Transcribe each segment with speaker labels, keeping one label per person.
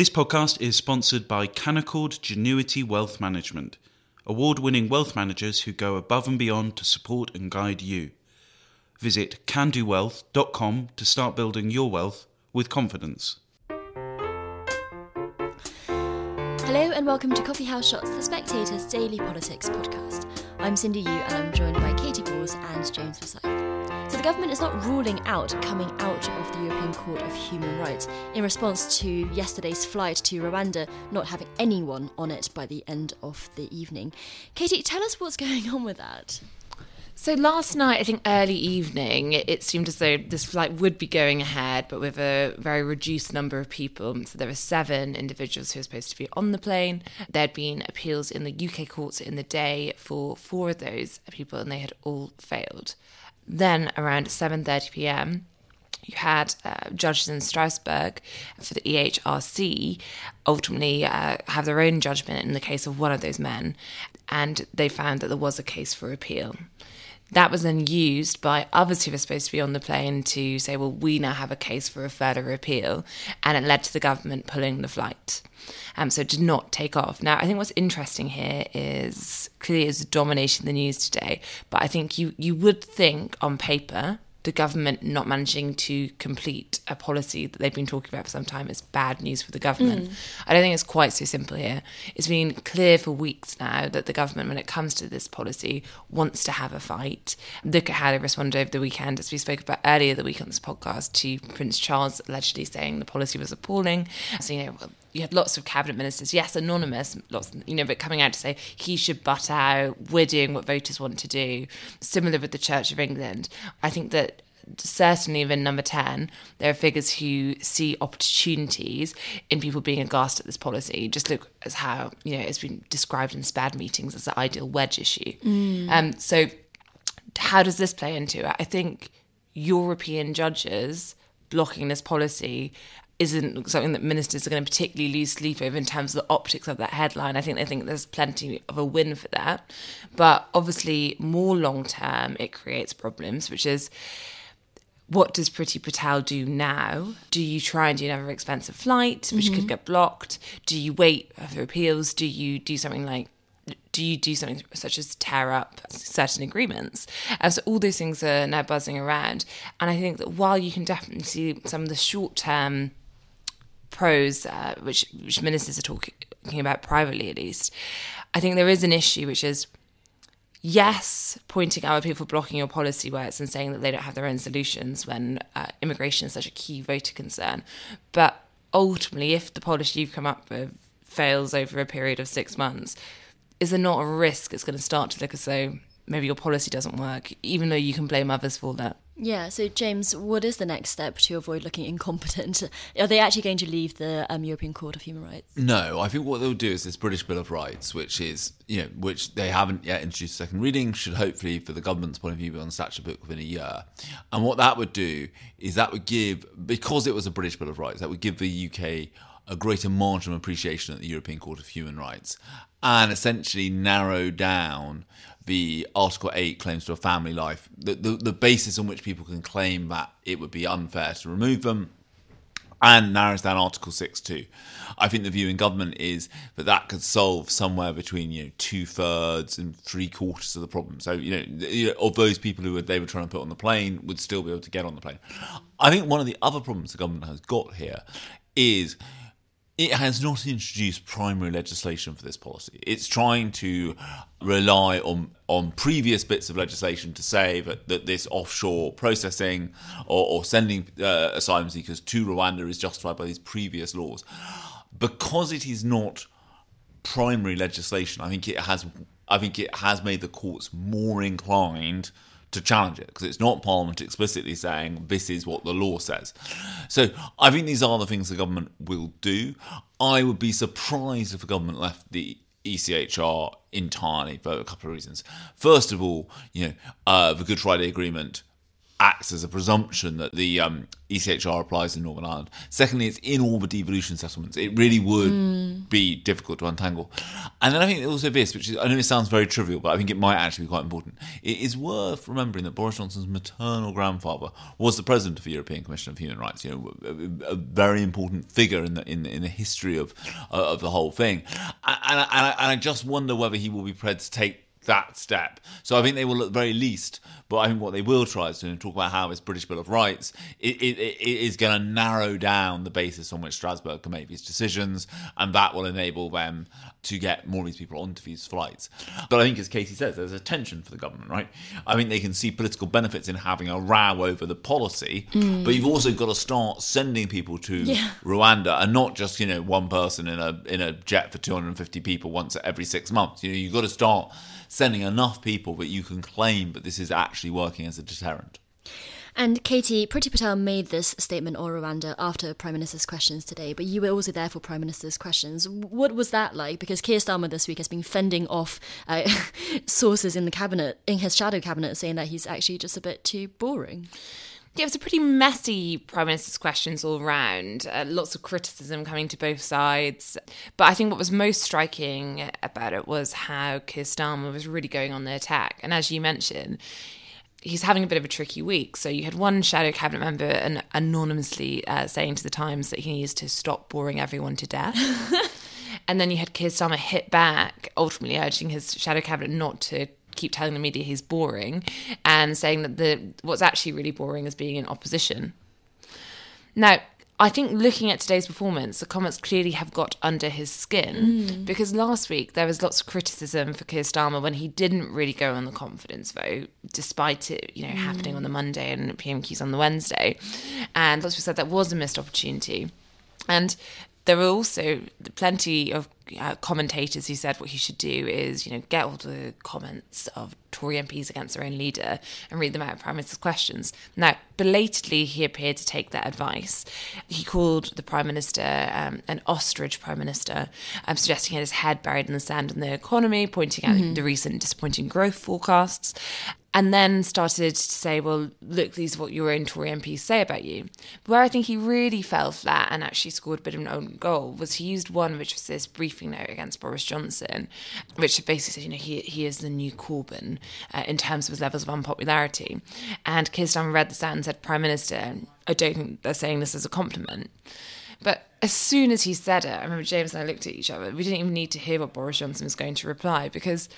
Speaker 1: This podcast is sponsored by Canaccord Genuity Wealth Management, award winning wealth managers who go above and beyond to support and guide you. Visit candowealth.com to start building your wealth with confidence.
Speaker 2: Hello and welcome to Coffee House Shots, the Spectator's daily politics podcast. I'm Cindy Yu and I'm joined by Balls and James Forsyth. So the government is not ruling out coming out of the European Court of Human Rights in response to yesterday's flight to Rwanda not having anyone on it by the end of the evening. Katy, tell us what's going on with that.
Speaker 3: So last night, I think early evening, it seemed as though this flight would be going ahead, but with a very reduced number of people. So there were seven individuals who were supposed to be on the plane. There had been appeals in the UK courts in the day for four of those people, and they had all failed. Then around 7:30 p.m., you had uh, judges in Strasbourg for the EHRC ultimately uh, have their own judgment in the case of one of those men, and they found that there was a case for appeal. That was then used by others who were supposed to be on the plane to say, well, we now have a case for a further appeal. And it led to the government pulling the flight. Um, so it did not take off. Now, I think what's interesting here is clearly is dominating the news today. But I think you, you would think on paper the government not managing to complete a policy that they've been talking about for some time is bad news for the government. Mm. I don't think it's quite so simple here. It's been clear for weeks now that the government, when it comes to this policy, wants to have a fight. Look at how they responded over the weekend, as we spoke about earlier the week on this podcast, to Prince Charles allegedly saying the policy was appalling. So, you know, you had lots of cabinet ministers, yes, anonymous, lots, you know, but coming out to say he should butt out. We're doing what voters want to do. Similar with the Church of England. I think that certainly within number 10, there are figures who see opportunities in people being aghast at this policy. Just look at how, you know, it's been described in SPAD meetings as the ideal wedge issue. Mm. Um, so, how does this play into it? I think European judges blocking this policy isn't something that ministers are going to particularly lose sleep over in terms of the optics of that headline. I think they think there's plenty of a win for that. But obviously, more long term, it creates problems, which is what does Priti Patel do now? Do you try and do another expensive flight, which mm-hmm. could get blocked? Do you wait for appeals? Do you do something like do you do something such as tear up certain agreements? Uh, so all those things are now buzzing around, and I think that while you can definitely see some of the short term pros, uh, which which ministers are talking about privately at least, I think there is an issue which is yes, pointing out people blocking your policy works and saying that they don't have their own solutions when uh, immigration is such a key voter concern, but ultimately, if the policy you've come up with fails over a period of six months, is there not a risk it's going to start to look as though maybe your policy doesn't work, even though you can blame others for that?
Speaker 2: Yeah, so James, what is the next step to avoid looking incompetent? Are they actually going to leave the um, European Court of Human Rights?
Speaker 4: No, I think what they'll do is this British Bill of Rights, which is, you know, which they haven't yet introduced second reading, should hopefully, for the government's point of view, be on the statute book within a year. And what that would do is that would give, because it was a British Bill of Rights, that would give the UK a greater margin of appreciation at the European Court of Human Rights and essentially narrow down the Article 8 claims to a family life, the, the, the basis on which people can claim that it would be unfair to remove them, and narrows down Article 6 too. I think the view in government is that that could solve somewhere between you know two thirds and three quarters of the problem. So you know, of those people who were, they were trying to put on the plane would still be able to get on the plane. I think one of the other problems the government has got here is it has not introduced primary legislation for this policy. It's trying to rely on on previous bits of legislation to say that, that this offshore processing or, or sending uh, asylum seekers to Rwanda is justified by these previous laws. Because it is not primary legislation, I think it has I think it has made the courts more inclined to challenge it because it's not Parliament explicitly saying this is what the law says. So I think these are the things the government will do. I would be surprised if the government left the ECHR entirely for a couple of reasons. First of all, you know, uh, the Good Friday Agreement acts as a presumption that the um, ECHR applies in Northern Ireland. Secondly, it's in all the devolution settlements. It really would be difficult to untangle. And then I think also this, which is, I know it sounds very trivial, but I think it might actually be quite important. It is worth remembering that Boris Johnson's maternal grandfather was the president of the European Commission of Human Rights. You know, a, a very important figure in the in, in the history of uh, of the whole thing. And, and, I, and I just wonder whether he will be prepared to take that step. So I think they will, at the very least, but I think what they will try is to talk about how this British Bill of Rights it, it, it is going to narrow down the basis on which Strasbourg can make these decisions, and that will enable them to get more of these people onto these flights. But I think, as Katy says, there's a tension for the government, right? I think they can see political benefits in having a row over the policy, mm. but you've also got to start sending people to yeah. Rwanda, and not just you know one person in a in a jet for 250 people once every six months. You know, you've got to start sending enough people that you can claim that this is actually working as a deterrent.
Speaker 2: And Katy, Priti Patel made this statement on Rwanda after Prime Minister's questions today, but you were also there for Prime Minister's questions. What was that like? Because Keir Starmer this week has been fending off uh, sources in the cabinet, in his shadow cabinet, saying that he's actually just a bit too boring.
Speaker 3: Yeah, it was a pretty messy Prime Minister's questions all round. Uh, lots of criticism coming to both sides. But I think what was most striking about it was how Keir Starmer was really going on the attack. And as you mentioned, he's having a bit of a tricky week. So you had one shadow cabinet member and anonymously uh, saying to the Times that he needs to stop boring everyone to death. and then you had Keir Starmer hit back, ultimately urging his shadow cabinet not to keep telling the media he's boring and saying that the what's actually really boring is being in opposition. Now, I think looking at today's performance, the comments clearly have got under his skin mm. because last week there was lots of criticism for Keir Starmer when he didn't really go on the confidence vote, despite it, you know, mm. happening on the Monday and PMQs on the Wednesday. And lots of people said that was a missed opportunity. And there were also plenty of uh, commentators who said what he should do is, you know, get all the comments of Tory MPs against their own leader and read them out of Prime Minister's questions. Now, belatedly, he appeared to take that advice. He called the Prime Minister um, an ostrich Prime Minister, um, suggesting he had his head buried in the sand on the economy, pointing out mm-hmm. the recent disappointing growth forecasts and then started to say, well, look, these are what your own Tory MPs say about you. Where I think he really fell flat and actually scored a bit of an own goal was he used one, which was this briefing note against Boris Johnson, which basically said, you know, he, he is the new Corbyn uh, in terms of his levels of unpopularity. And Keir Starmer read this out and said, Prime Minister, I don't think they're saying this as a compliment. But as soon as he said it, I remember James and I looked at each other. We didn't even need to hear what Boris Johnson was going to reply because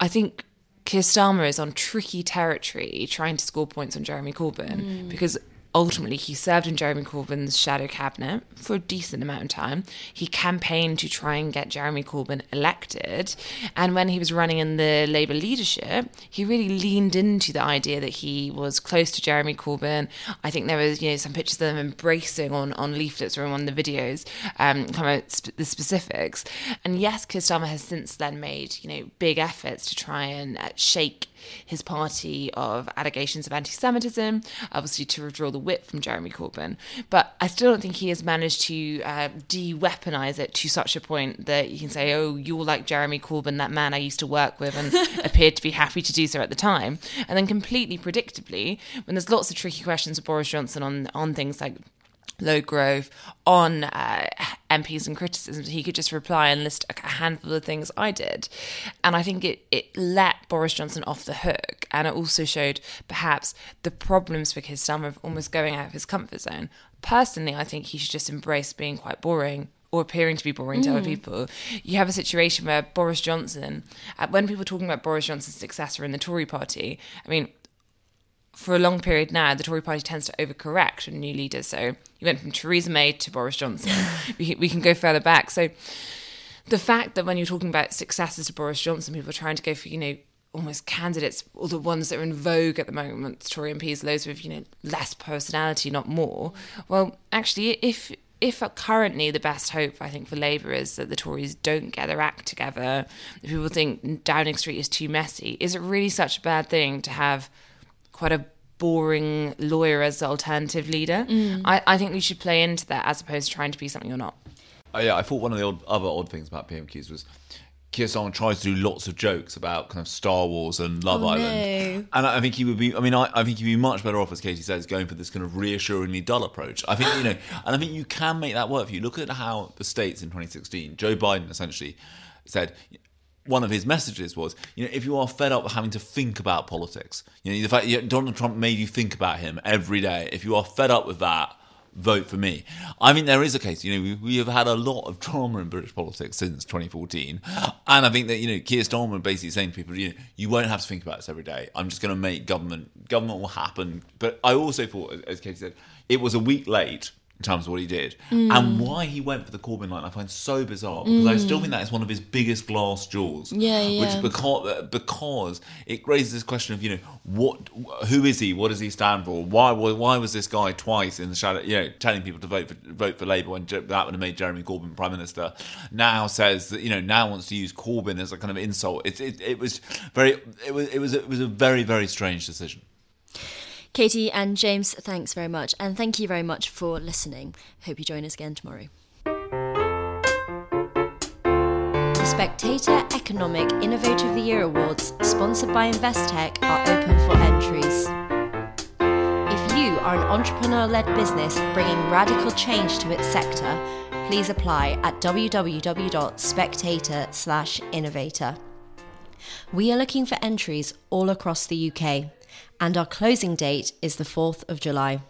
Speaker 3: I think Keir Starmer is on tricky territory trying to score points on Jeremy Corbyn mm. because ultimately he served in Jeremy Corbyn's shadow cabinet for a decent amount of time. He campaigned to try and get Jeremy Corbyn elected. And when he was running in the Labour leadership, he really leaned into the idea that he was close to Jeremy Corbyn. I think there was, you know, some pictures of them embracing on, on leaflets or on one of the videos, um, kind of sp- the specifics. And yes, Keir has since then made, you know, big efforts to try and uh, shake his party of allegations of anti Semitism, obviously to withdraw the whip from Jeremy Corbyn. But I still don't think he has managed to uh, de weaponize it to such a point that you can say, oh, you're like Jeremy Corbyn, that man I used to work with and appeared to be happy to do so at the time. And then completely predictably, when there's lots of tricky questions of Boris Johnson on, on things like low growth on uh, MPs and criticisms, he could just reply and list a handful of things I did. And I think it, it let Boris Johnson off the hook. And it also showed perhaps the problems for Keir Starmer of almost going out of his comfort zone. Personally, I think he should just embrace being quite boring or appearing to be boring mm. to other mm. people. You have a situation where Boris Johnson, uh, when people are talking about Boris Johnson's successor in the Tory party, I mean, for a long period now, the Tory party tends to overcorrect on new leaders. So you went from Theresa May to Boris Johnson. we, we can go further back. So the fact that when you're talking about successors to Boris Johnson, people are trying to go for, you know, almost candidates, or the ones that are in vogue at the moment, Tory MPs, those with, you know, less personality, not more. Well, actually, if if currently the best hope I think for Labour is that the Tories don't get their act together, people think Downing Street is too messy, is it really such a bad thing to have quite a boring lawyer as alternative leader. Mm. I, I think we should play into that as opposed to trying to be something you're not.
Speaker 4: Oh, yeah, I thought one of the odd, other odd things about PMQs was Keir Starmer tries to do lots of jokes about kind of Star Wars and Love
Speaker 2: Oh,
Speaker 4: Island,
Speaker 2: no.
Speaker 4: and I think he would be. I mean, I, I think he'd be much better off, as Katy says, going for this kind of reassuringly dull approach. I think you know, and I think you can make that work for you. Look at how the states in 2016, Joe Biden essentially said. One of his messages was, you know, if you are fed up with having to think about politics, you know, the fact know, Donald Trump made you think about him every day. If you are fed up with that, vote for me. I mean, there is a case. You know, we, we have had a lot of drama in British politics since 2014, and I think that you know, Keir Starmer basically saying to people, you know, you won't have to think about this every day. I'm just going to make government government will happen. But I also thought, as Katy said, it was a week late. In terms of what he did mm. and why he went for the Corbyn line, I find so bizarre because I still think that is one of his biggest glass jewels.
Speaker 2: Yeah, yeah.
Speaker 4: Which because because it raises this question of you know what who is he? What does he stand for? Why why was this guy twice in the shadow? You know, telling people to vote for vote for Labour when that would have made Jeremy Corbyn prime minister. Now says that you know now wants to use Corbyn as a kind of insult. It it, it was very it was it was it was a very very strange decision.
Speaker 2: Katy and James, thanks very much. And thank you very much for listening. Hope you join us again tomorrow. The Spectator Economic Innovator of the Year Awards, sponsored by Investec, are open for entries. If you are an entrepreneur led business bringing radical change to its sector, please apply at www.spectator/innovator. We are looking for entries all across the UK, and our closing date is the 4th of July.